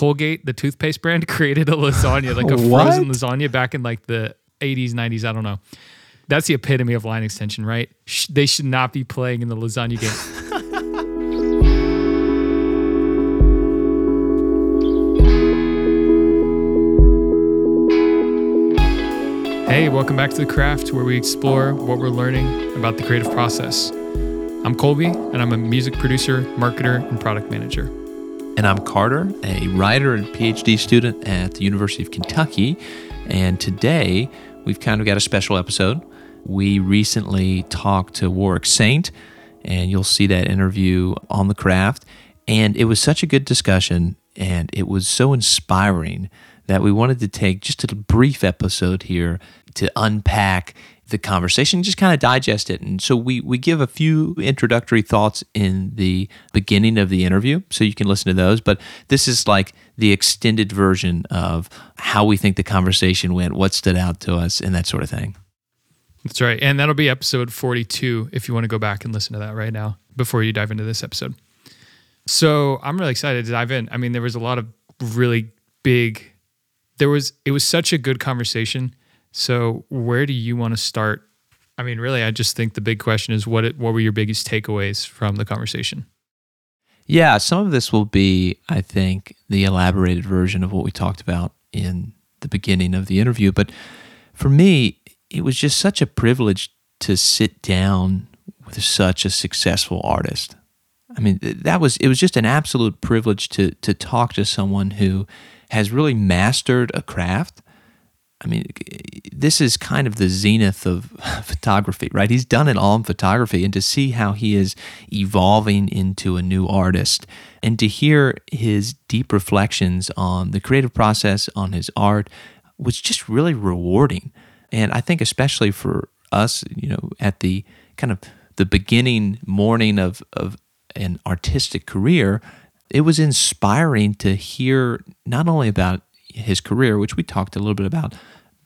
Colgate, the toothpaste brand, created a lasagna, like a frozen lasagna back in like the 80s, 90s. I don't know. That's the epitome of line extension, right? Sh- they should not be playing in the lasagna game. Hey, welcome back to The Craft, where we explore what we're learning about the creative process. I'm Colby, and I'm a music producer, marketer, and product manager. And I'm Carter, a writer and PhD student at the University of Kentucky. And today we've kind of got a special episode. We recently talked to Warwick Saint, and you'll see that interview on the craft. And it was such a good discussion, and it was so inspiring that we wanted to take just a brief episode here to unpack the conversation, just kind of digest it. And so we we give a few introductory thoughts in the beginning of the interview, so you can listen to those. But this is like the extended version of how we think the conversation went, what stood out to us, and that sort of thing. That's right. And that'll be episode 42 if you want to go back and listen to that right now before you dive into this episode. So I'm really excited to dive in. I mean, there was a lot of really big, there was, it was such a good conversation. So where do you want to start? I mean, really, I just think the big question is what, what were your biggest takeaways from the conversation? Yeah, some of this will be, I think, the elaborated version of what we talked about in the beginning of the interview. But for me, it was just such a privilege to sit down with such a successful artist. I mean, that was it was just an absolute privilege to to talk to someone who has really mastered a craft. I mean, this is kind of the zenith of photography, right? He's done it all in photography, and to see how he is evolving into a new artist and to hear his deep reflections on the creative process, on his art, was just really rewarding. And I think, especially for us, you know, at the kind of the beginning morning of, of an artistic career, it was inspiring to hear not only about his career, which we talked a little bit about,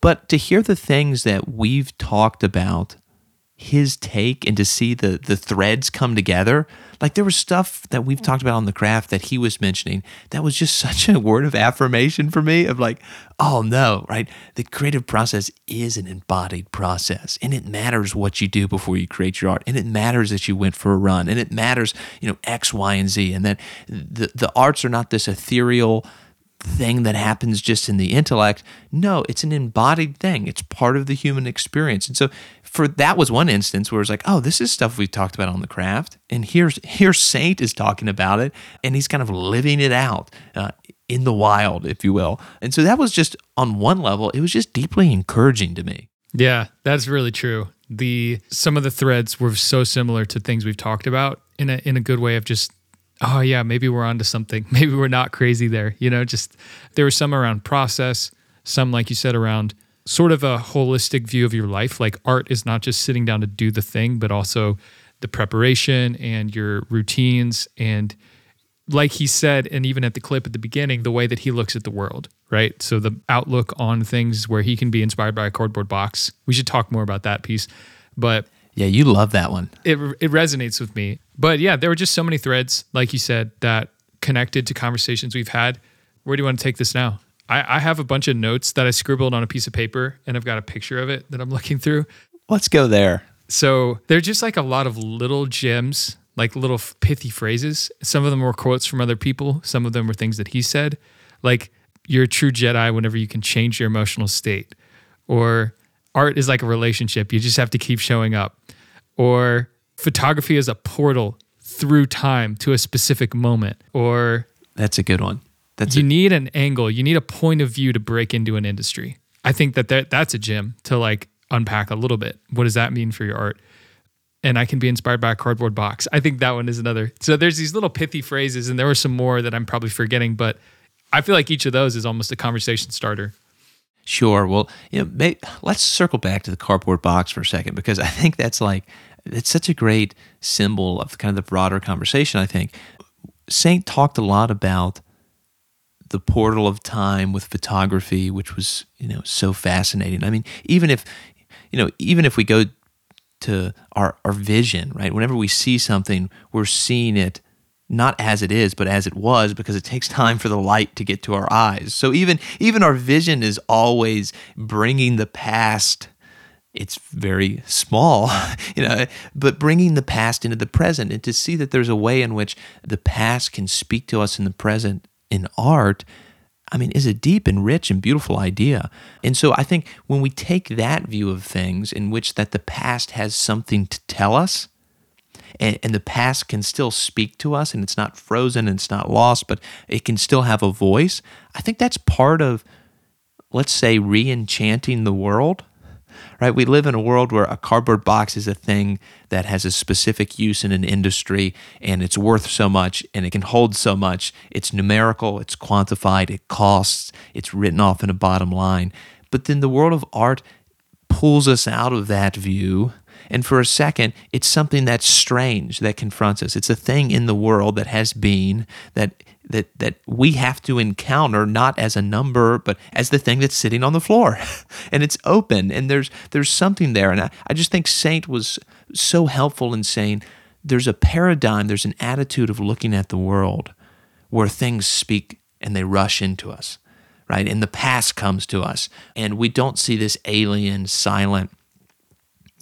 but to hear the things that we've talked about, his take, and to see the the threads come together. Like there was stuff that we've talked about on the craft that he was mentioning that was just such a word of affirmation for me of like, oh no, right? The creative process is an embodied process and it matters what you do before you create your art. And it matters that you went for a run and it matters, you know, X, Y, and Z. And that the, the arts are not this ethereal thing that happens just in the intellect. No, it's an embodied thing. It's part of the human experience. And so for that was one instance where it's like, oh, this is stuff we talked about on the craft, and here's here Saint is talking about it, and he's kind of living it out uh, in the wild, if you will. And so that was just on one level, it was just deeply encouraging to me. Yeah, that's really true. The some of the threads were so similar to things we've talked about in a in a good way of just oh yeah, maybe we're onto something. Maybe we're not crazy there. You know, just there was some around process, some like you said around sort of a holistic view of your life. Like art is not just sitting down to do the thing, but also the preparation and your routines and like he said, and even at the clip at the beginning, the way that he looks at the world, right? So the outlook on things where he can be inspired by a cardboard box. We should talk more about that piece. But Yeah, you love that one. it, it resonates with me. But yeah, there were just so many threads, like you said, that connected to conversations we've had. Where do you want to take this now? I, I have a bunch of notes that I scribbled on a piece of paper, and I've got a picture of it that I'm looking through. Let's go there. So they're just like a lot of little gems, like little pithy phrases. Some of them were quotes from other people, some of them were things that he said, like, you're a true Jedi whenever you can change your emotional state, or art is like a relationship, you just have to keep showing up, or photography is a portal through time to a specific moment, or That's a good one. That's you a, need an angle, you need a point of view to break into an industry. I think that that- that's a gem to like unpack a little bit. What does that mean for your art? And I can be inspired by a cardboard box. I think that one is another. So there's these little pithy phrases, and there were some more that I'm probably forgetting, but I feel like each of those is almost a conversation starter. Sure. Well, you know, may, let's circle back to the cardboard box for a second because I think that's like it's such a great symbol of kind of the broader conversation. I think Saint talked a lot about the portal of time with photography, which was you know so fascinating. I mean, even if you know, even if we go to our our vision, right? Whenever we see something, we're seeing it not as it is but as it was because it takes time for the light to get to our eyes so even even our vision is always bringing the past it's very small you know but bringing the past into the present and to see that there's a way in which the past can speak to us in the present in art I mean, is a deep and rich and beautiful idea. And so I think when we take that view of things in which that the past has something to tell us, and, and the past can still speak to us and it's not frozen and it's not lost, but it can still have a voice. I think that's part of, let's say, re enchanting the world. Right? We live in a world where a cardboard box is a thing that has a specific use in an industry and it's worth so much and it can hold so much. It's numerical, it's quantified, it costs, it's written off in a bottom line. But then the world of art pulls us out of that view and for a second, it's something that's strange that confronts us. It's a thing in the world that has been that that that we have to encounter not as a number but as the thing that's sitting on the floor. And it's open and there's there's something there. And I, I just think saint was so helpful in saying there's a paradigm there's an attitude of looking at the world where things speak and they rush into us right? And the past comes to us. And we don't see this alien silent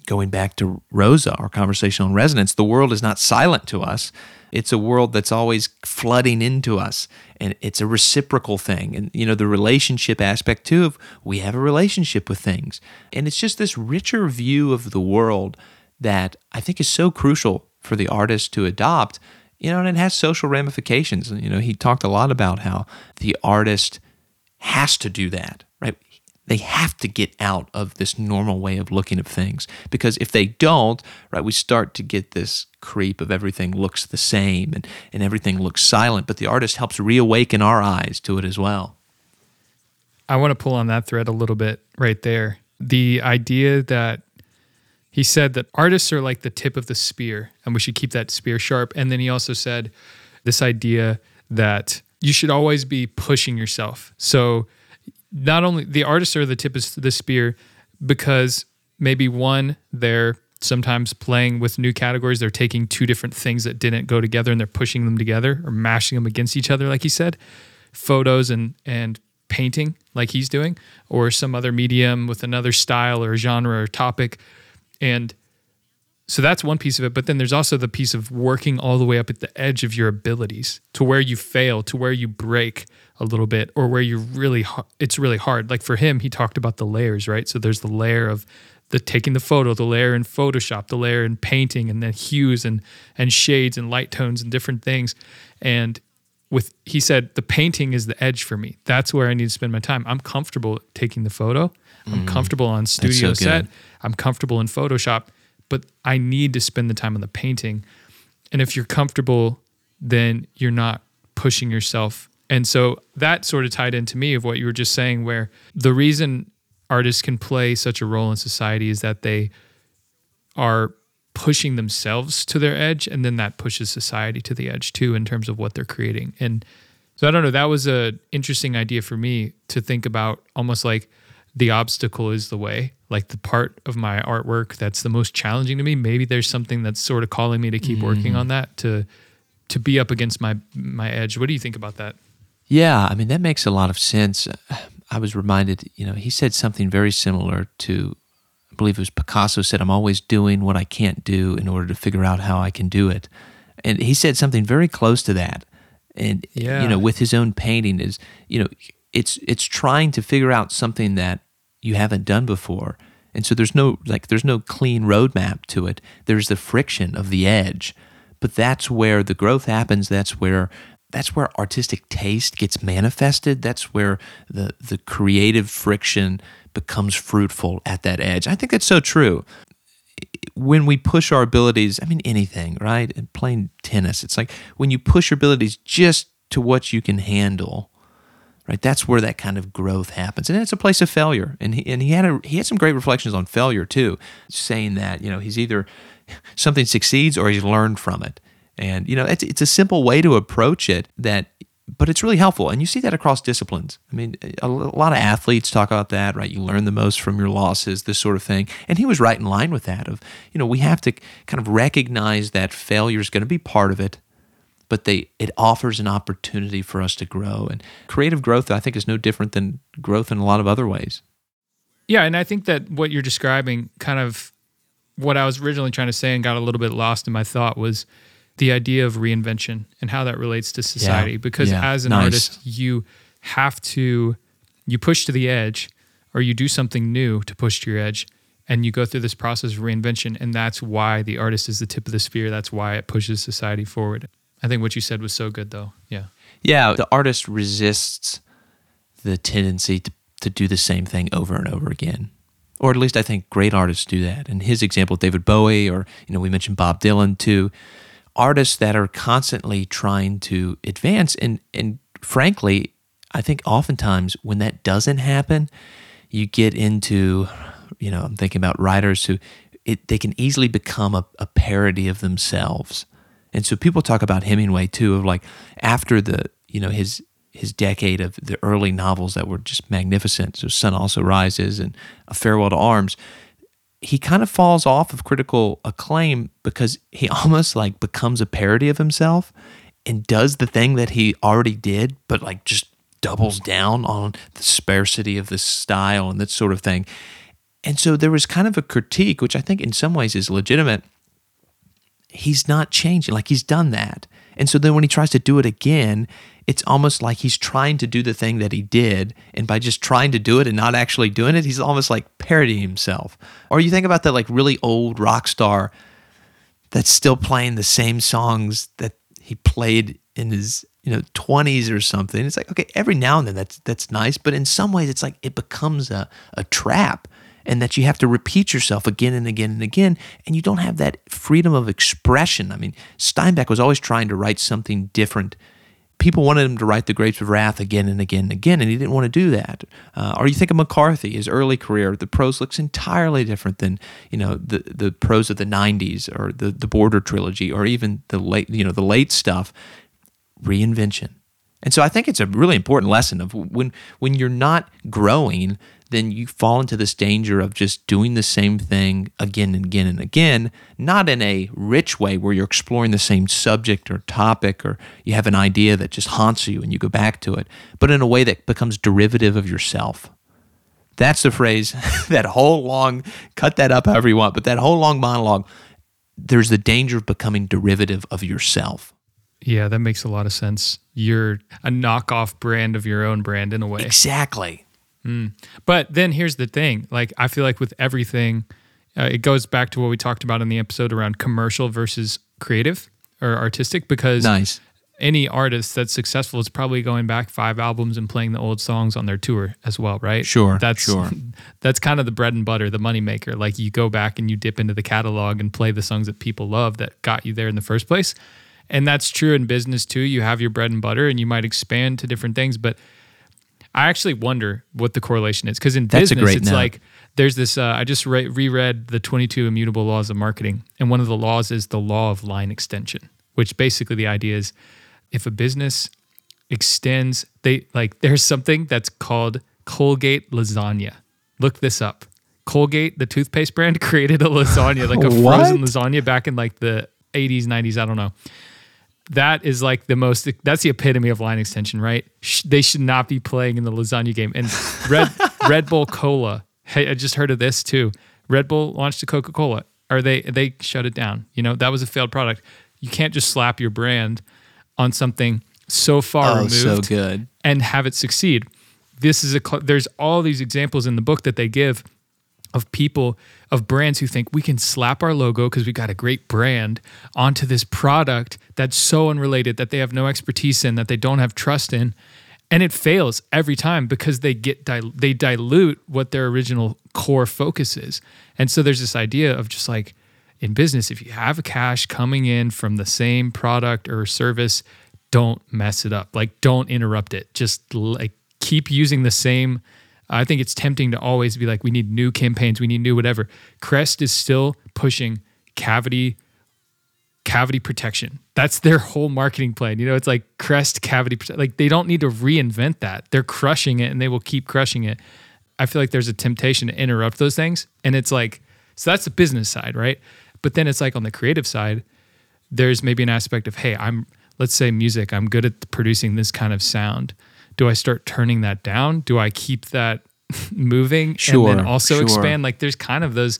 going back to Rosa, our conversation on resonance, the world is not silent to us. It's a world that's always flooding into us. And it's a reciprocal thing. And, you know, the relationship aspect too of we have a relationship with things. And it's just this richer view of the world that I think is so crucial for the artist to adopt. You know, and it has social ramifications. You know, he talked a lot about how the artist has to do that? They have to get out of this normal way of looking at things. Because if they don't right we start to get this creep of everything looks the same and, and everything looks silent but the artist helps reawaken our eyes to it as well. I want to pull on that thread a little bit right there. The idea that he said that artists are like the tip of the spear and we should keep that spear sharp. And then he also said this idea that you should always be pushing yourself. So not only the artists are the tip of the spear because maybe one they're sometimes playing with new categories. They're taking two different things that didn't go together and they're pushing them together or mashing them against each other like he said photos and and painting like he's doing or some other medium with another style or genre or topic. And so that's one piece of it. But then there's also the piece of working all the way up at the edge of your abilities to where you fail to where you break a little bit or where you really it's really hard. Like for him he talked about the layers right? So there's the layer of the taking the photo the layer in photoshop the layer in painting and then hues and and shades and light tones and different things. And with he said the painting is the edge for me. That's where i need to spend my time. I'm comfortable taking the photo. I'm mm, comfortable on studio so set. I'm comfortable in photoshop but I need to spend the time on the painting. And if you're comfortable, then you're not pushing yourself. And so that sort of tied into me of what you were just saying, where the reason artists can play such a role in society is that they are pushing themselves to their edge and then that pushes society to the edge too in terms of what they're creating. And so i don't know that was a interesting idea for me to think about almost like the obstacle is the way like the part of my artwork that's the most challenging to me. Maybe there's something that's sort of calling me to keep mm. working on that to to be up against my my edge. What do you think about that yeah i mean that makes a lot of sense i was reminded you know he said something very similar to i believe it was picasso said i'm always doing what i can't do in order to figure out how i can do it and he said something very close to that and yeah. you know with his own painting is you know it's it's trying to figure out something that you haven't done before. And so there's no like there's no clean roadmap to it. There's the friction of the edge. But that's where the growth happens. That's where that's where artistic taste gets manifested. That's where the the creative friction becomes fruitful at that edge. I think that's so true. When we push our abilities, I mean anything, right? And playing tennis, it's like when you push your abilities just to what you can handle, right? That's where that kind of growth happens, and it's a place of failure. And he and he had a he had some great reflections on failure too, saying that you know he's either something succeeds or he's learned from it, and you know it's it's a simple way to approach it that. But it's really helpful, and you see that across disciplines. I mean, a, a lot of athletes talk about that, right? You learn the most from your losses, this sort of thing. And he was right in line with that. Of you know, we have to kind of recognize that failure is going to be part of it, but they it offers an opportunity for us to grow. And creative growth, I think, is no different than growth in a lot of other ways. Yeah, and I think that what you're describing, kind of what I was originally trying to say and got a little bit lost in my thought was the idea of reinvention and how that relates to society. Yeah, because yeah, as an nice. artist, you have to you push to the edge or you do something new to push to your edge and you go through this process of reinvention and that's why the artist is the tip of the spear that's why it pushes society forward i think what you said was so good though yeah Yeah, the artist resists the tendency to, to do the same thing over and over again. Or at least I think great artists do that. And his example, David Bowie, or you know, we mentioned Bob Dylan too. Artists that are constantly trying to advance and and frankly, I think oftentimes when that doesn't happen, you get into, you know, I'm thinking about writers who it, they can easily become a, a parody of themselves. And so people talk about Hemingway too, of like after the, you know, his his decade of the early novels that were just magnificent. So Sun Also Rises and A Farewell to Arms. He kind of falls off of critical acclaim because he almost like becomes a parody of himself and does the thing that he already did, but like just doubles down on the sparsity of the style and that sort of thing. And so there was kind of a critique, which I think in some ways is legitimate. He's not changing, like he's done that. And so then when he tries to do it again, it's almost like he's trying to do the thing that he did. And by just trying to do it and not actually doing it, he's almost like parodying himself. Or you think about that like really old rock star that's still playing the same songs that he played in his you know 20s or something it's like okay every now and then that's that's nice but in some ways it's like it becomes a, a trap and that you have to repeat yourself again and again and again and you don't have that freedom of expression. I mean steinbeck was always trying to write something different. People wanted him to write the grapes of wrath again and again and again and he didn't want to do that. Uh, or you think of mccarthy his early career the prose looks entirely different than you know the the prose of the 90s or the the border trilogy or even the late you know the late stuff. Reinvention. And so i think it's a really important lesson of when when you're not growing then you fall into this danger of just doing the same thing again and again and again, not in a rich way where you're exploring the same subject or topic or you have an idea that just haunts you and you go back to it, but in a way that becomes derivative of yourself. That's the phrase, that whole long, cut that up however you want, but that whole long monologue, there's the danger of becoming derivative of yourself. yeah that makes a lot of sense you're a knockoff brand of your own brand in a way Exactly. But then here's the thing like, I feel like with everything, uh, it goes back to what we talked about in the episode around commercial versus creative or artistic because Nice. any artist that's successful is probably going back five albums and playing the old songs on their tour as well, right? Sure, That's sure. that's kind of the bread and butter, the moneymaker. Like you go back and you dip into the catalog and play the songs that people love that got you there in the first place. And that's true in business too. You have your bread and butter and you might expand to different things, but I actually wonder what the correlation is because in That's business, it's note. like there's this. Uh, I just re- reread the 22 immutable laws of marketing, and one of the laws is the law of line extension, which basically the idea is if a business extends, they like there's something that's called Colgate lasagna. Look this up. Colgate, the toothpaste brand, created a lasagna, like a frozen lasagna back in like the 80s, 90s. I don't know that is like the most that's the epitome of line extension right? Sh- they should not be playing in the lasagna game. And red red bull cola. Hey i just heard of this too. Red bull launched a coca-cola. Or they they shut it down. You know that was a failed product. You can't just slap your brand on something so far Oh, removed so good. and have it succeed. This is a there's all these examples in the book that they give of people of brands who think we can slap our logo because we got a great brand onto this product that's so unrelated that they have no expertise in that they don't have trust in and it fails every time because they get dil- they dilute what their original core focus is. And so there's this idea of just like in business if you have a cash coming in from the same product or service don't mess it up. Like don't interrupt it. Just like keep using the same I think it's tempting to always be like, we need new campaigns, we need new whatever. Crest is still pushing cavity cavity protection. That's their whole marketing plan. You know, it's like Crest cavity like they don't need to reinvent that. They're crushing it and they will keep crushing it. I feel like there's a temptation to interrupt those things and it's like so that's the business side, right? But then it's like on the creative side, there's maybe an aspect of hey, I'm let's say music, I'm good at producing this kind of sound. Do I start turning that down? Do I keep that moving Sure, and then also sure. expand? Like there's kind of those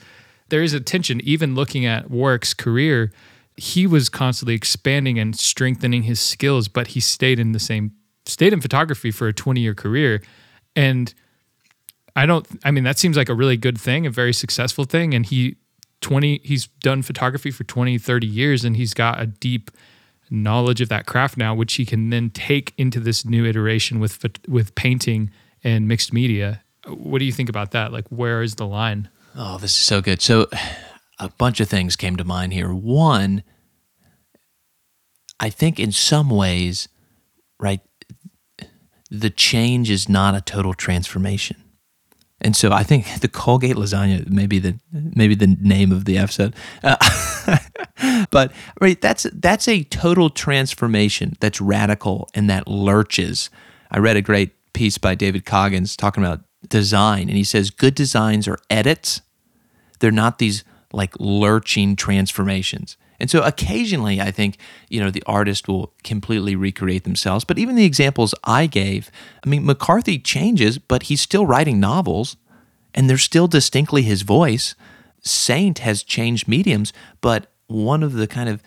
there is a tension even looking at Warwick's career. He was constantly expanding and strengthening his skills, but he stayed in the same stayed in photography for a 20 year career. And I don't I mean that seems like a really good thing, a very successful thing and he 20 he's done photography for 20 30 years and he's got a deep knowledge of that craft now which he can then take into this new iteration with with painting and mixed media. What do you think about that? Like where is the line? Oh, this is so good. So, a bunch of things came to mind here. One, I think in some ways, right, the change is not a total transformation. And so I think the Colgate lasagna maybe the maybe the name of the episode, uh, but right that's that's a total transformation that's radical and that lurches. I read a great piece by David Coggins talking about design, and he says good designs are edits. They're not these like lurching transformations. And so occasionally I think, you know, the artist will completely recreate themselves. But even the examples I gave, I mean, McCarthy changes, but he's still writing novels and they're still distinctly his voice. Saint has changed mediums, but one of the kind of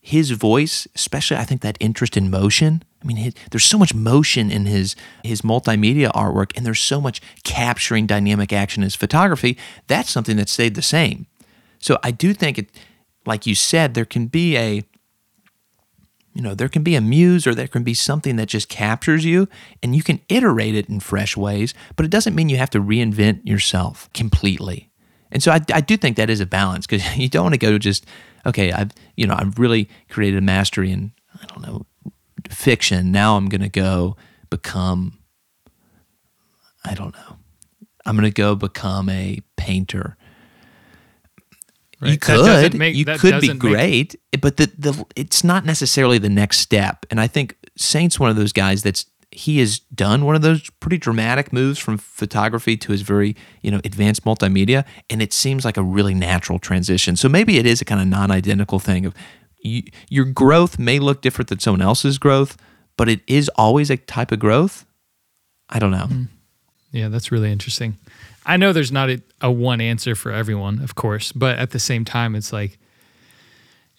his voice, especially I think that interest in motion. I mean, his, there's so much motion in his his multimedia artwork, and there's so much capturing dynamic action in his photography. That's something that stayed the same. So I do think it, like you said, there can be a, you know, there can be a muse or there can be something that just captures you, and you can iterate it in fresh ways. But it doesn't mean you have to reinvent yourself completely. And so I, I do think that is a balance because you don't want to go to just okay, I've you know I've really created a mastery in I don't know fiction. Now I'm going to go become I don't know. I'm going to go become a painter. You Right. That could, make- you could be doesn't make- great, but the, the it's not necessarily the next step. And I think Saint's one of those guys that's he has done one of those pretty dramatic moves from photography to his very you know advanced multimedia, and it seems like a really natural transition. So maybe it is a kind of non-identical thing of you, your growth may look different than someone else's growth, but it is always a type of growth. I don't know. Hmm. Yeah, that's really interesting. I know there's not a, a one answer for everyone, of course, but at the same time, it's like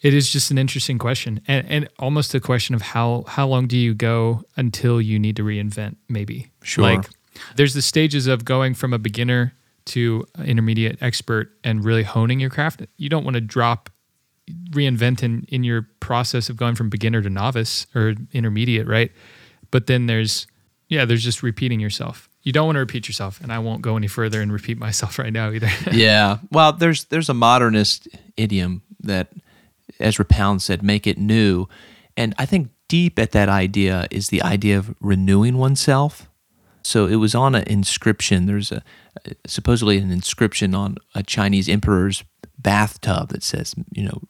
it is just an interesting question, and and almost a question of how how long do you go until you need to reinvent? Maybe Sure. Like there's the stages of going from a beginner to intermediate expert and really honing your craft. You don't want to drop reinvent in, in your process of going from beginner to novice or intermediate, right? But then there's, yeah, there's just repeating yourself. You don't want to repeat yourself, and I won't go any further and repeat myself right now either. yeah. Well, there's there's a modernist idiom that Ezra Pound said, "Make it new," and I think deep at that idea is the idea of renewing oneself. So it was on an inscription. There's a supposedly an inscription on a Chinese emperor's bathtub that says, you know,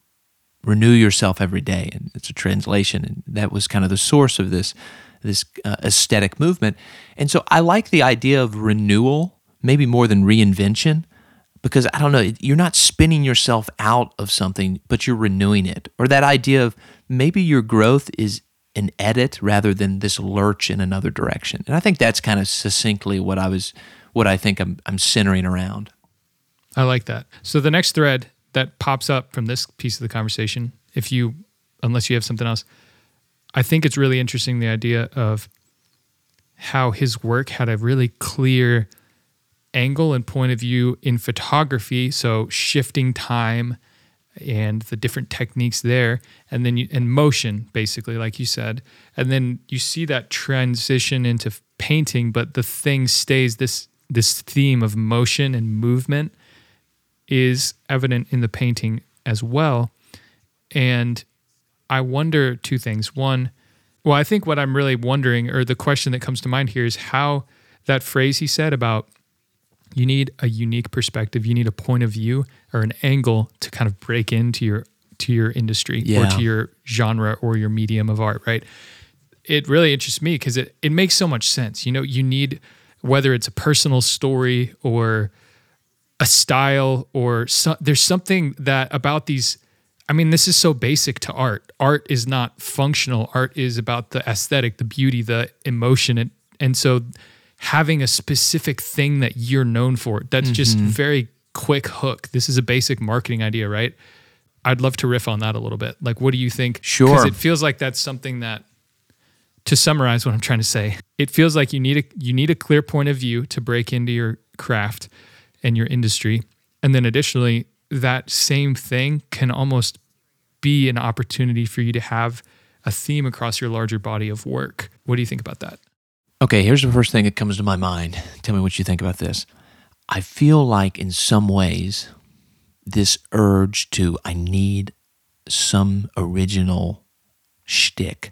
renew yourself every day, and it's a translation, and that was kind of the source of this this uh, aesthetic movement. And so I like the idea of renewal, maybe more than reinvention, because I don't know, you're not spinning yourself out of something, but you're renewing it. Or that idea of maybe your growth is an edit rather than this lurch in another direction. And I think that's kind of succinctly what I was, what I think I'm, I'm centering around. I like that. So the next thread that pops up from this piece of the conversation, if you, unless you have something else, I think it's really interesting the idea of how his work had a really clear angle and point of view in photography. So shifting time and the different techniques there, and then you, and motion, basically, like you said, and then you see that transition into painting, but the thing stays. This this theme of motion and movement is evident in the painting as well, and I wonder two things. One, well, I think what I'm really wondering, or the question that comes to mind here, is how that phrase he said about you need a unique perspective, you need a point of view or an angle to kind of break into your to your industry or to your genre or your medium of art, right? It really interests me because it it makes so much sense. You know, you need whether it's a personal story or a style or so, there's something that about these I mean, this is so basic to art. Art is not functional. Art is about the aesthetic, the beauty, the emotion. And, and so having a specific thing that you're known for, that's just mm-hmm. very quick hook. This is a basic marketing idea, right? I'd love to riff on that a little bit. Like, what do you think? Sure. Because it feels like that's something that, to summarize what I'm trying to say, it feels like you need a you need a clear point of view to break into your craft and your industry, and then additionally, that same thing can almost be an opportunity for you to have a theme across your larger body of work. What do you think about that? Okay, here's the first thing that comes to my mind. Tell me what you think about this. I feel like in some ways, this urge to, I need some original shtick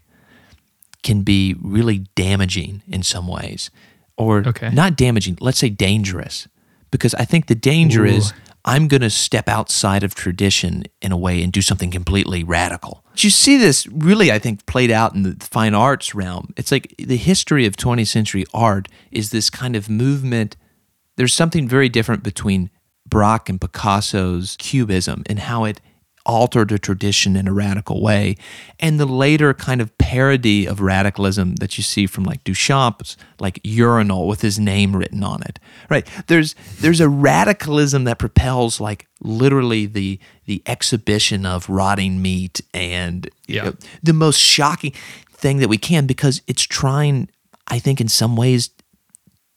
can be really damaging in some ways. Or Okay. not damaging, let's say dangerous. Because I think the danger Ooh. is I'm going to step outside of tradition in a way and do something completely radical. You see this really, I think, played out in the fine arts realm. It's like the history of 20th century art is this kind of movement. There's something very different between Braque and Picasso's Cubism and how it altered a tradition in a radical way, and the later kind of parody of radicalism that you see from like Duchamp's, like urinal with his name written on it. Right? There's there's a radicalism that propels like literally the the exhibition of rotting meat and you Yeah. know, the most shocking thing that we can because it's trying, I think, in some ways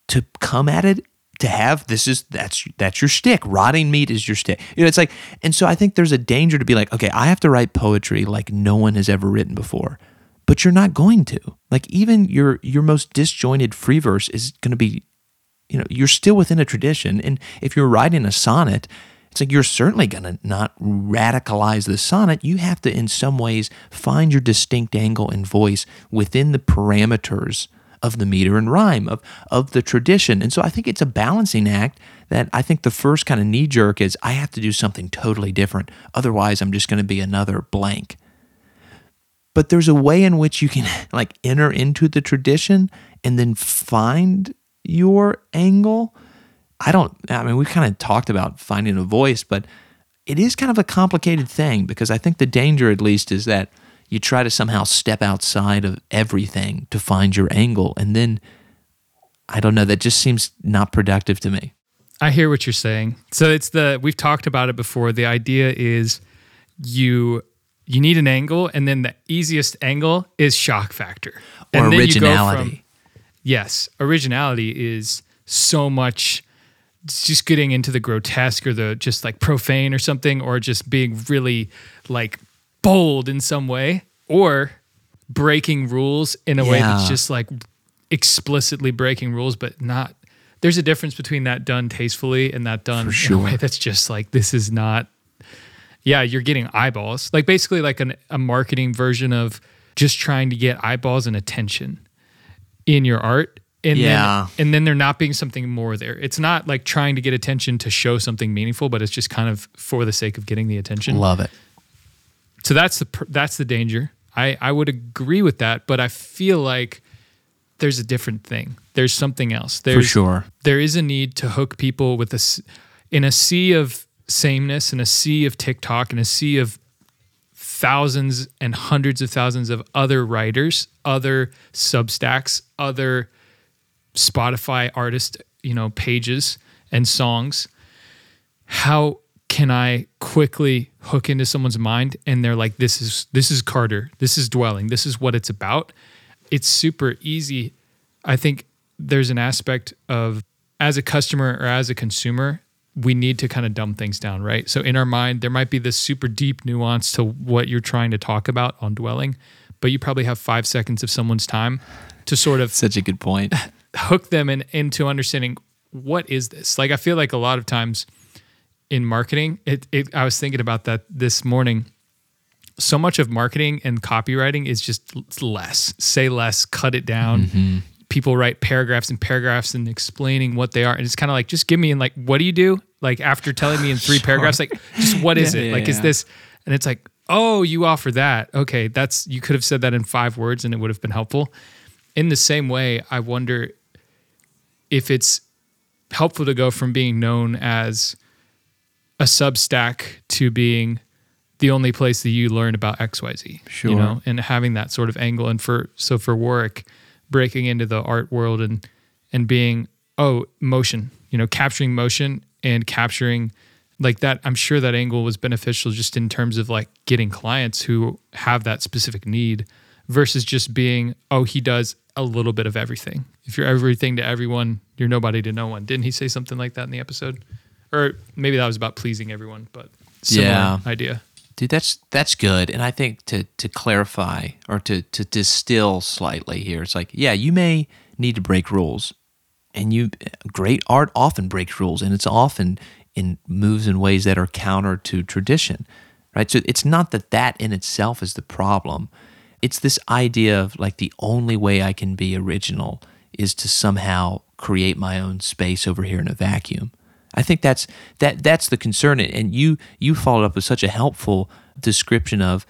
to come at it to have this is that's that's your stick rotting meat is your stick you know it's like and so i think there's a danger to be like okay i have to write poetry like no one has ever written before but you're not going to. Like even your your most disjointed free verse is going to be you know you're still within a tradition. And if you're writing a sonnet it's like you're certainly going to not radicalize the sonnet. You have to in some ways find your distinct angle and voice within the parameters of the meter and rhyme of of the tradition. And so i think it's a balancing act that i think the first kind of knee jerk is i have to do something totally different otherwise i'm just going to be another blank. But there's a way in which you can like enter into the tradition and then find your angle. I don't i mean we kind of talked about finding a voice but it is kind of a complicated thing because i think the danger at least is that you try to somehow step outside of everything to find your angle and then i don't know that just seems not productive to me I hear what you're saying. So it's the we've talked about it before. The idea is you you need an angle, and then the easiest angle is shock factor or and then you go originality from- yes, originality is so much just getting into the grotesque or the just like profane or something, or just being really like bold in some way, or breaking rules in a way that's just like explicitly breaking rules, but not. There's a difference between that done tastefully and that done in a way that's just like this is not. Yeah, you're getting eyeballs, like basically like an, a marketing version of just trying to get eyeballs and attention in your art. And Yeah. then and then there not being something more there. It's not like trying to get attention to show something meaningful, but it's just kind of for the sake of getting the attention. love it So that's the that's the danger. I I would agree with that, but I feel like there's a different thing. There's something else. There's, for sure There is a need to hook people with a in a sea of sameness, and a sea of TikTok, and a sea of thousands and hundreds of thousands of other writers, other Substacks, other Spotify artist, you know, pages and songs. How can I quickly hook into someone's mind and they're like, this is this is Carter, this is dwelling, this is what it's about. It's super easy. I think there's an aspect of as a customer or as a consumer, we need to kind of dumb things down, right? So in our mind, there might be this super deep nuance to what you're trying to talk about on dwelling, but you probably have five seconds of someone's time to sort of such a good point hook them in, into understanding what is this. Like I feel like a lot of times in marketing, it, it I was thinking about that this morning. So much of marketing and copywriting is just less. Say less, cut it down. Mm-hmm. People write paragraphs and paragraphs and explaining what they are. And it's kind of like, just give me in like, what do you do? Like after telling me in three paragraphs, like just what is Yeah, it? yeah, like, is this? And it's like, oh, you offer that. Okay, that's you could have said that in five words and it would have been helpful. In the same way, I wonder if it's helpful to go from being known as a Substack to being the only place that you learn about XYZ. Sure. You know, and having that sort of angle. And for so for Warwick, breaking into the art world and and being, oh, motion, you know, capturing motion and capturing like that, I'm sure that angle was beneficial just in terms of like getting clients who have that specific need versus just being, oh, he does a little bit of everything. If you're everything to everyone, you're nobody to no one. Didn't he say something like that in the episode? Or maybe that was about pleasing everyone, but similar Yeah. idea. Dude, that's that's good. And I think to to clarify or to to distill slightly here, it's like, yeah, you may need to break rules. And you great art often breaks rules and it's often in moves in ways that are counter to tradition. Right? So it's not that that in itself is the problem. It's this idea of like the only way I can be original is to somehow create my own space over here in a vacuum. I think that's that that's the concern, and you you followed up with such a helpful description of,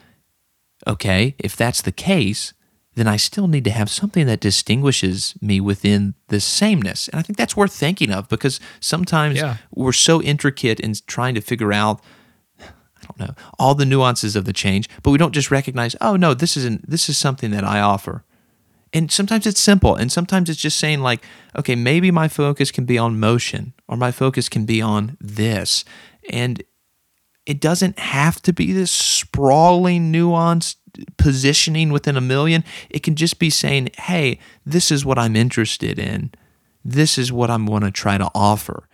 okay, if that's the case, then I still need to have something that distinguishes me within the sameness, and I think that's worth thinking of because sometimes Yeah. we're so intricate in trying to figure out. I don't know all the nuances of the change, but we don't just recognize. Oh no, this isn't. This is something that I offer. And sometimes it's simple, and sometimes it's just saying, like, okay, maybe my focus can be on motion, or my focus can be on this. And it doesn't have to be this sprawling, nuanced positioning within a million. It can just be saying, hey, this is what I'm interested in. This is what I'm going to try to offer.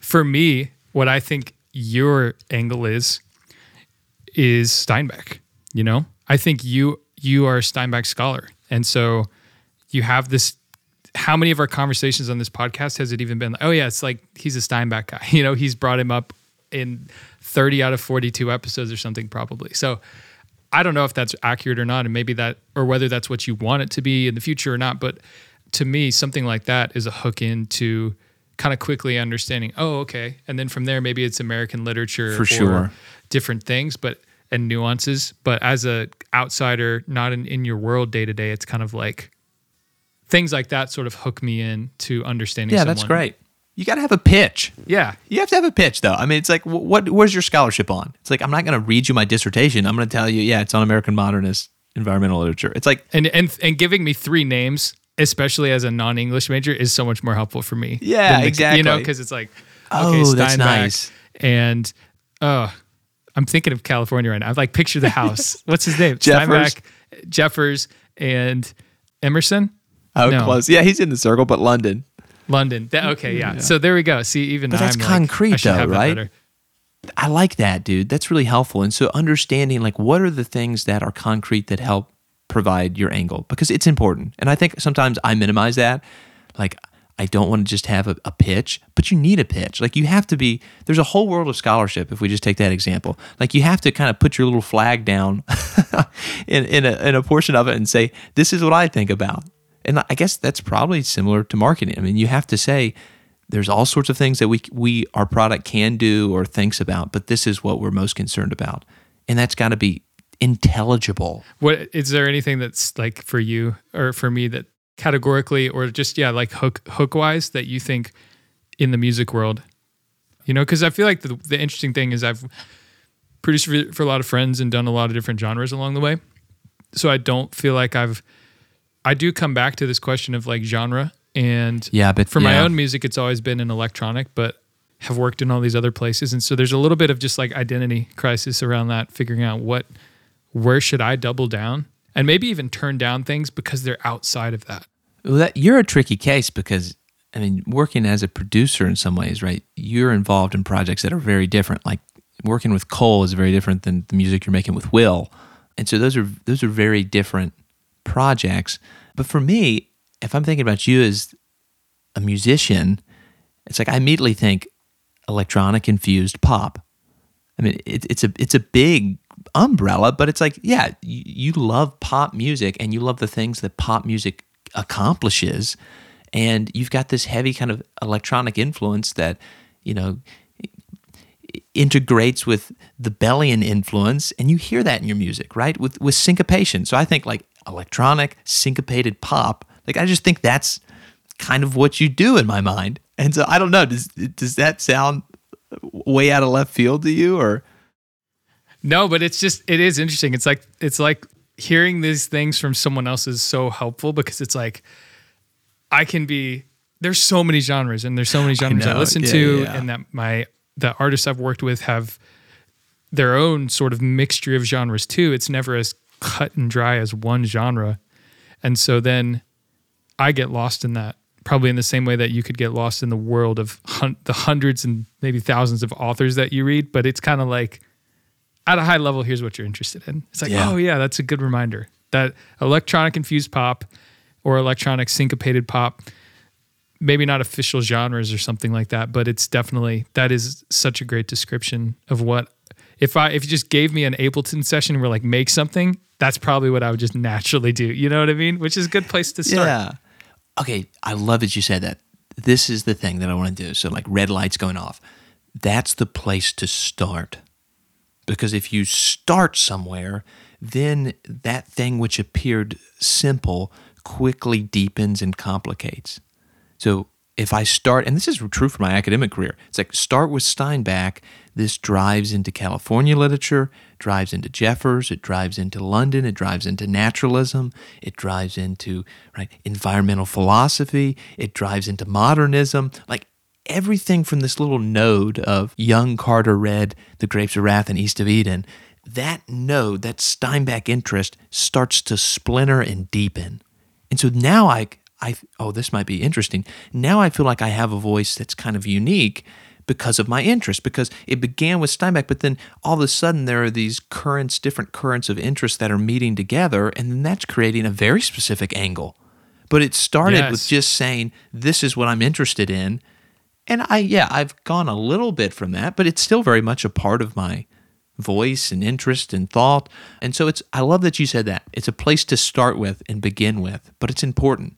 For me, what I think your angle is is Steinbeck. You know, I think you you are a Steinbeck scholar, and so you have this. How many of our conversations on this podcast has it even been? Like, oh yeah, it's like he's a Steinbeck guy. You know, he's brought him up in thirty out of forty-two episodes or something, probably. So I don't know if that's accurate or not, and maybe that, or whether that's what you want it to be in the future or not. But to me, something like that is a hook into kind of quickly understanding. Oh, okay, and then from there, maybe it's American literature For or sure. different things, but and nuances. But as a outsider, not in, in your world day to day, it's kind of like things like that sort of hook me in to understanding. Yeah, someone. that's great. You got to have a pitch. Yeah, You have to have a pitch, though. I mean, it's like, what? Where's your scholarship on? It's like I'm not going to read you my dissertation. I'm going to tell you, yeah, it's on American modernist environmental literature. It's like, and and and giving me three names, especially as a non-English major, is so much more helpful for me. Yeah, the- You know, because it's like, Oh, okay, that's nice. and oh, I'm thinking of California right now. I like picture the house. What's his name? Jeffers. Jeffers, and Emerson. oh, No. close. Yeah, he's in the circle, but London. London. That, okay, yeah. So there we go. See, even But that's I'm concrete should though, right? I like that, dude. That's really helpful. And so understanding like what are the things that are concrete that help provide your angle because it's important. And I think sometimes I minimize that. Like I don't want to just have a, a pitch, but you need a pitch. Like you have to be there's a whole world of scholarship if we just take that example. Like you have to kind of put your little flag down in, in, a, in a portion of it and say, this is what I think about. And I guess that's probably similar to marketing. I mean, you have to say, there's all sorts of things that we we our product can do or thinks about, but this is what we're most concerned about, and that's got to be intelligible. What is there anything that's like for you or for me that categorically or just yeah like hook hook wise that you think in the music world, you know? Because I feel like the the interesting thing is I've produced for, for a lot of friends and done a lot of different genres along the way, so I don't feel like I've I do come back to this question of like genre and Yeah, but for my own music it's always been in electronic but have worked in all these other places. And so there's a little bit of just like identity crisis around that figuring out what where should i double down and maybe even turn down things because they're outside of that Well, that you're a tricky case because I mean, working as a producer in some ways, right? You're involved in projects that are very different. Like working with Cole is very different than the music you're making with Will, and so those are those are very different projects. But for me, if I'm thinking about you as a musician, it's like I immediately think electronic infused pop. I mean, it, it's a it's a big umbrella, but it's like, yeah, you, you love pop music and you love the things that pop music accomplishes, and you've got this heavy kind of electronic influence that you know integrates with the Bellian influence, and you hear that in your music, right? With with syncopation. So I think like electronic syncopated pop. Like I just think that's kind of what you do in my mind. And so I don't know. Does does that sound way out of left field to you, or No, but it's just it is interesting. It's like it's like hearing these things from someone else is so helpful because it's like I can be there's so many genres and there's so many genres I, know. listen Yeah, to yeah. and that my the artists I've worked with have their own sort of mixture of genres too. It's never as cut and dry as one genre. And so then I get lost in that, probably in the same way that you could get lost in the world of hun- the hundreds and maybe thousands of authors that you read. But it's kind of like at a high level, here's what you're interested in. It's like, Yeah. oh, yeah, that's a good reminder that electronic infused pop or electronic syncopated pop, maybe not official genres or something like that, but it's definitely, that is such a great description of what. If I if you just gave me an Ableton session where like make something, that's probably what I would just naturally do. You know what I mean? Which is a good place to start. Yeah. Okay, I love that you said that. This is the thing that I want to do. So, like red lights going off, that's the place to start. Because if you start somewhere, then that thing which appeared simple quickly deepens and complicates. So, if I start, and this is true for my academic career, it's like start with Steinbeck. This drives into California literature, drives into Jeffers, it drives into London, it drives into naturalism, it drives into right environmental philosophy, it drives into modernism. Like everything from this little node of young Carter read The Grapes of Wrath and East of Eden, that node, that Steinbeck interest starts to splinter and deepen. And so now I, I, oh, this might be interesting. Now I feel like I have a voice that's kind of unique because of my interest, because it began with Steinbeck, but then all of a sudden there are these currents, different currents of interest that are meeting together, and then that's creating a very specific angle. But it started with just saying, this is what I'm interested in. And I, yeah, I've gone a little bit from that, but it's still very much a part of my voice and interest and thought. And so it's, I love that you said that. It's a place to start with and begin with, but it's important.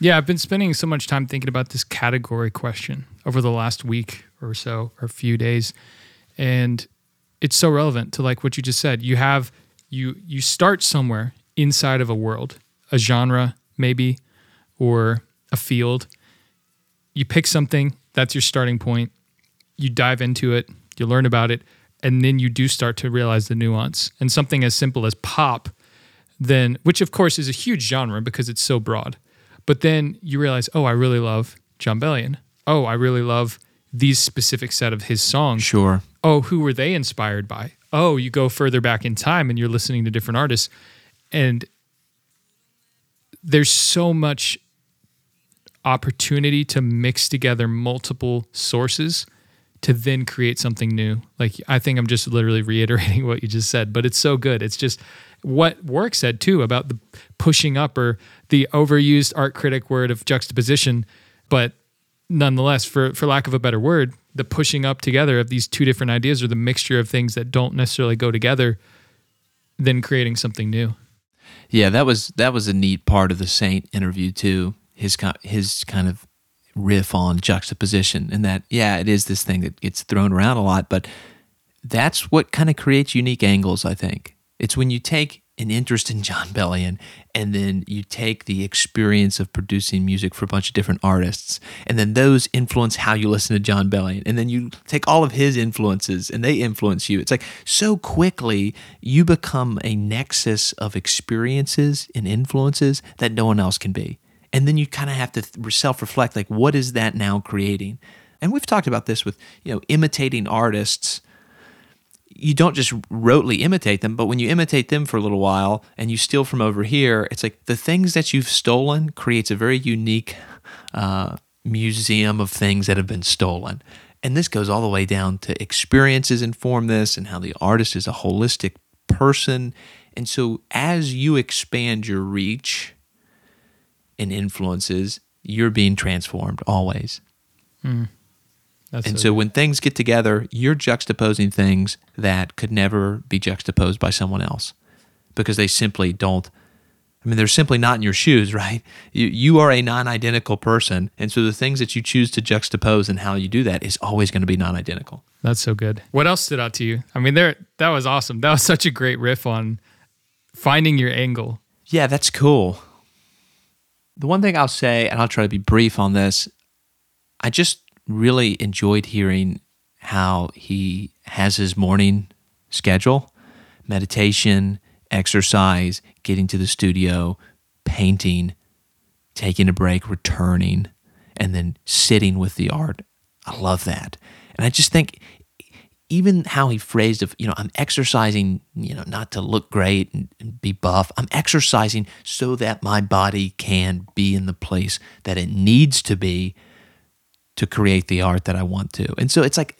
Yeah, I've been spending so much time thinking about this category question over the last week or so, or a few days, and it's so relevant to like what you just said. You have you you start somewhere inside of a world, a genre maybe, or a field. You pick something that's your starting point. You dive into it, you learn about it, and then you do start to realize the nuance. And something as simple as pop then which of course is a huge genre because it's so broad. But then you realize, oh, I really love Jon Bellion. Oh, I really love these specific set of his songs. Sure. Oh, who were they inspired by? Oh, you go further back in time and you're listening to different artists. And there's so much opportunity to mix together multiple sources to then create something new. Like I think I'm just literally reiterating what you just said, but it's so good. It's just what Warwick said too about the pushing up or the overused art critic word of juxtaposition, but nonetheless, for for lack of a better word, the pushing up together of these two different ideas or the mixture of things that don't necessarily go together, then creating something new. Yeah, that was that was a neat part of the Saint interview too. His his kind of riff on juxtaposition and that yeah, it is this thing that gets thrown around a lot, but that's what kind of creates unique angles, I think. It's when you take an interest in Jon Bellion and then you take the experience of producing music for a bunch of different artists and then those influence how you listen to Jon Bellion and then you take all of his influences and they influence you. It's like so quickly you become a nexus of experiences and influences that no one else can be. And then you kind of have to self reflect like, what is that now creating? And we've talked about this with, you know, imitating artists. You don't just rotely imitate them, but when you imitate them for a little while and you steal from over here, it's like the things that you've stolen creates a very unique uh, museum of things that have been stolen. And this goes all the way down to experiences inform this and how the artist is a holistic person. And so as you expand your reach, and influences, you're being transformed always. Hmm. That's And so so when things get together, you're juxtaposing things that could never be juxtaposed by someone else because they simply don't. I mean, they're simply not in your shoes, right? You, you are a non identical person. And so the things that you choose to juxtapose and how you do that is always going to be non identical. That's so good. What else stood out to you? I mean, there that was awesome. That was such a great riff on finding your angle. Yeah, that's cool. The one thing I'll say, and I'll try to be brief on this, I just really enjoyed hearing how he has his morning schedule. meditation, exercise, getting to the studio, painting, taking a break, returning, and then sitting with the art. I love that. And I just think even how he phrased of, you know, I'm exercising, you know, not to look great and, and, be buff. I'm exercising so that my body can be in the place that it needs to be to create the art that I want to. And so it's like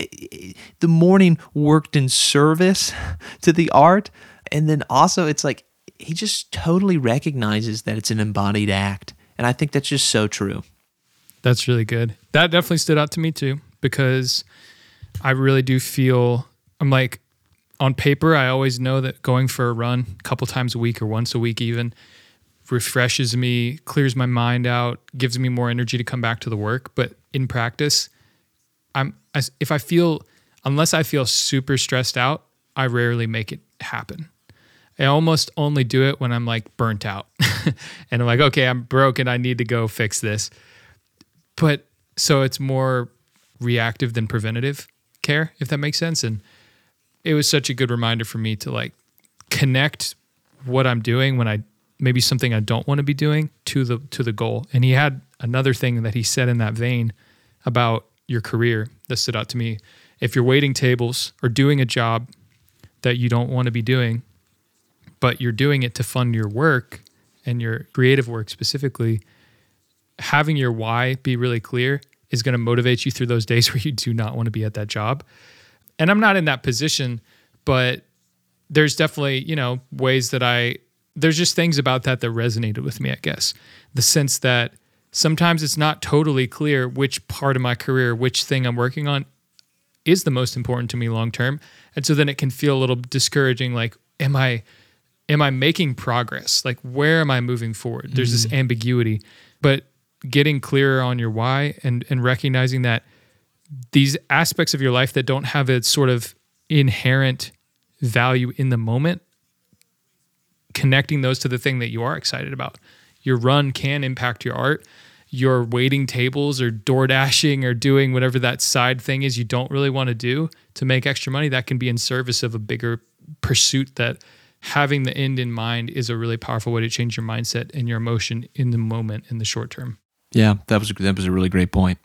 the morning worked in service to the art. And then also it's like he just totally recognizes that it's an embodied act. And I think that's just so true. That's really good. That definitely stood out to me too, because I really do feel I'm like on paper, I always know that going for a run a couple times a week or once a week even refreshes me, clears my mind out, gives me more energy to come back to the work. But in practice, I'm if I feel unless I feel super stressed out, I rarely make it happen. I almost only do it when I'm like burnt out. and I'm like, okay, I'm broken. I need to go fix this. But so it's more reactive than preventative care, if that makes sense. And it was such a good reminder for me to like connect what I'm doing when I maybe something I don't want to be doing to the to the goal. And he had another thing that he said in that vein about your career that stood out to me. If you're waiting tables or doing a job that you don't want to be doing, but you're doing it to fund your work and your creative work specifically, having your why be really clear is going to motivate you through those days where you do not want to be at that job. And I'm not in that position, but there's definitely, you know, ways that I there's just things about that that resonated with me, I guess. The sense that sometimes it's not totally clear which part of my career, which thing I'm working on is the most important to me long term. And so then it can feel a little discouraging like am I am I making progress? Like where am I moving forward? There's mm-hmm. this ambiguity. But getting clearer on your why and and recognizing that these aspects of your life that don't have a sort of inherent value in the moment connecting those to the thing that you are excited about. Your run can impact your art. Your waiting tables or door dashing or doing whatever that side thing is you don't really want to do to make extra money, that can be in service of a bigger pursuit that having the end in mind is a really powerful way to change your mindset and your emotion in the moment in the short term. Yeah, that was a, that was a really great point.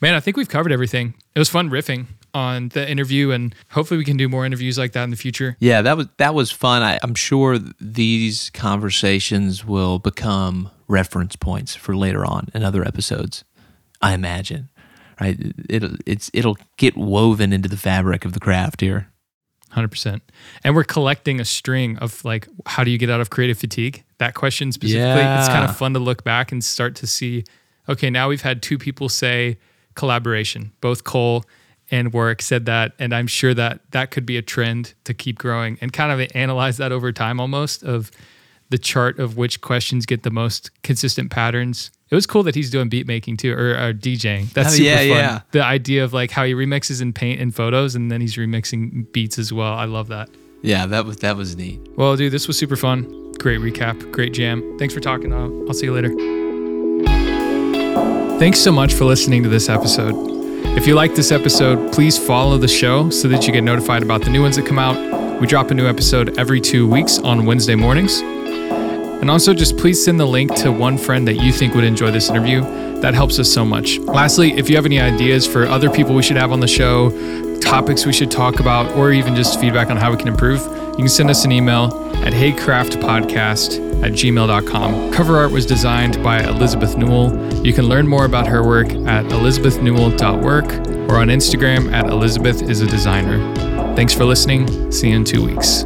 Man, I think we've covered everything. It was fun riffing on the interview, and hopefully we can do more interviews like that in the future. Yeah, that was that was fun. I, I'm sure these conversations will become reference points for later on in other episodes. I imagine, right? It it's it'll get woven into the fabric of the craft here. 100%. And we're collecting a string of like, how do you get out of creative fatigue? That question specifically. Yeah. It's kind of fun to look back and start to see, okay, now we've had two people say collaboration, both Cole and Warwick said that. And I'm sure that that could be a trend to keep growing and kind of analyze that over time almost of the chart of which questions get the most consistent patterns. It was cool that he's doing beat making too, or, or DJing. That's oh, super yeah, fun. Yeah. The idea of like how he remixes in paint and photos, and then he's remixing beats as well. I love that. Yeah, that was that was neat. Well, dude, this was super fun. Great recap. Great jam. Thanks for talking. I'll, I'll see you later. Thanks so much for listening to this episode. If you like this episode, please follow the show so that you get notified about the new ones that come out. We drop a new episode every two weeks on Wednesday mornings. And also, just please send the link to one friend that you think would enjoy this interview. That helps us so much. Lastly, if you have any ideas for other people we should have on the show, topics we should talk about, or even just feedback on how we can improve, you can send us an email at heycraftpodcast at gmail.com. Cover art was designed by Elizabeth Newell. You can learn more about her work at elizabethnewell.work or on Instagram at Elizabeth is a designer. Thanks for listening. See you in two weeks.